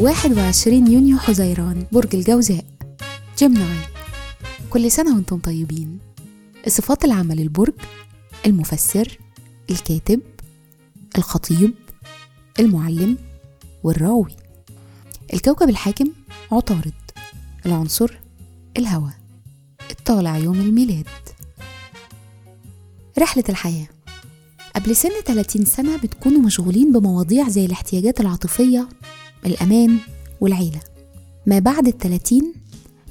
21 يونيو حزيران برج الجوزاء. جيمناي كل سنة وأنتم طيبين. صفات العمل البرج المفسر الكاتب الخطيب المعلم والراوي. الكوكب الحاكم عطارد العنصر الهواء. الطالع يوم الميلاد. رحلة الحياة. قبل سن 30 سنة بتكونوا مشغولين بمواضيع زي الاحتياجات العاطفية الأمان والعيلة. ما بعد التلاتين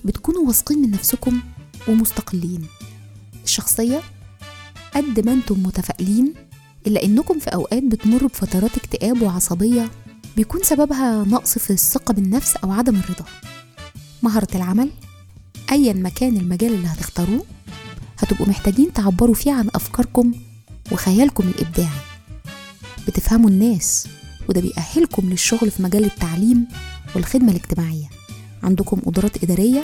بتكونوا واثقين من نفسكم ومستقلين. الشخصية قد ما أنتم متفائلين إلا إنكم في أوقات بتمروا بفترات اكتئاب وعصبية بيكون سببها نقص في الثقة بالنفس أو عدم الرضا. مهارة العمل أيا ما كان المجال اللي هتختاروه هتبقوا محتاجين تعبروا فيه عن أفكاركم وخيالكم الإبداعي. بتفهموا الناس وده بيأهلكم للشغل في مجال التعليم والخدمة الاجتماعية. عندكم قدرات إدارية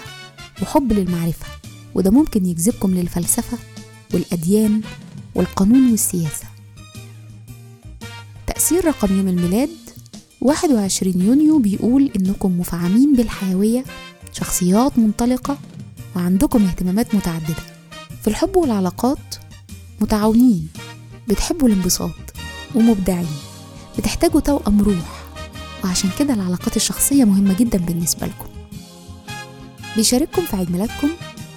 وحب للمعرفة وده ممكن يجذبكم للفلسفة والأديان والقانون والسياسة. تأثير رقم يوم الميلاد 21 يونيو بيقول إنكم مفعمين بالحيوية شخصيات منطلقة وعندكم اهتمامات متعددة. في الحب والعلاقات متعاونين بتحبوا الانبساط ومبدعين. بتحتاجوا توأم روح وعشان كده العلاقات الشخصية مهمة جدا بالنسبة لكم. بيشارككم في عيد ميلادكم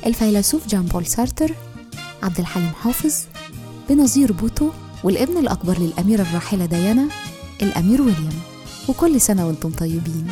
الفيلسوف جان بول سارتر عبد الحليم حافظ بنظير بوتو والابن الأكبر للأميرة الراحلة ديانا الأمير ويليام. وكل سنة وأنتم طيبين.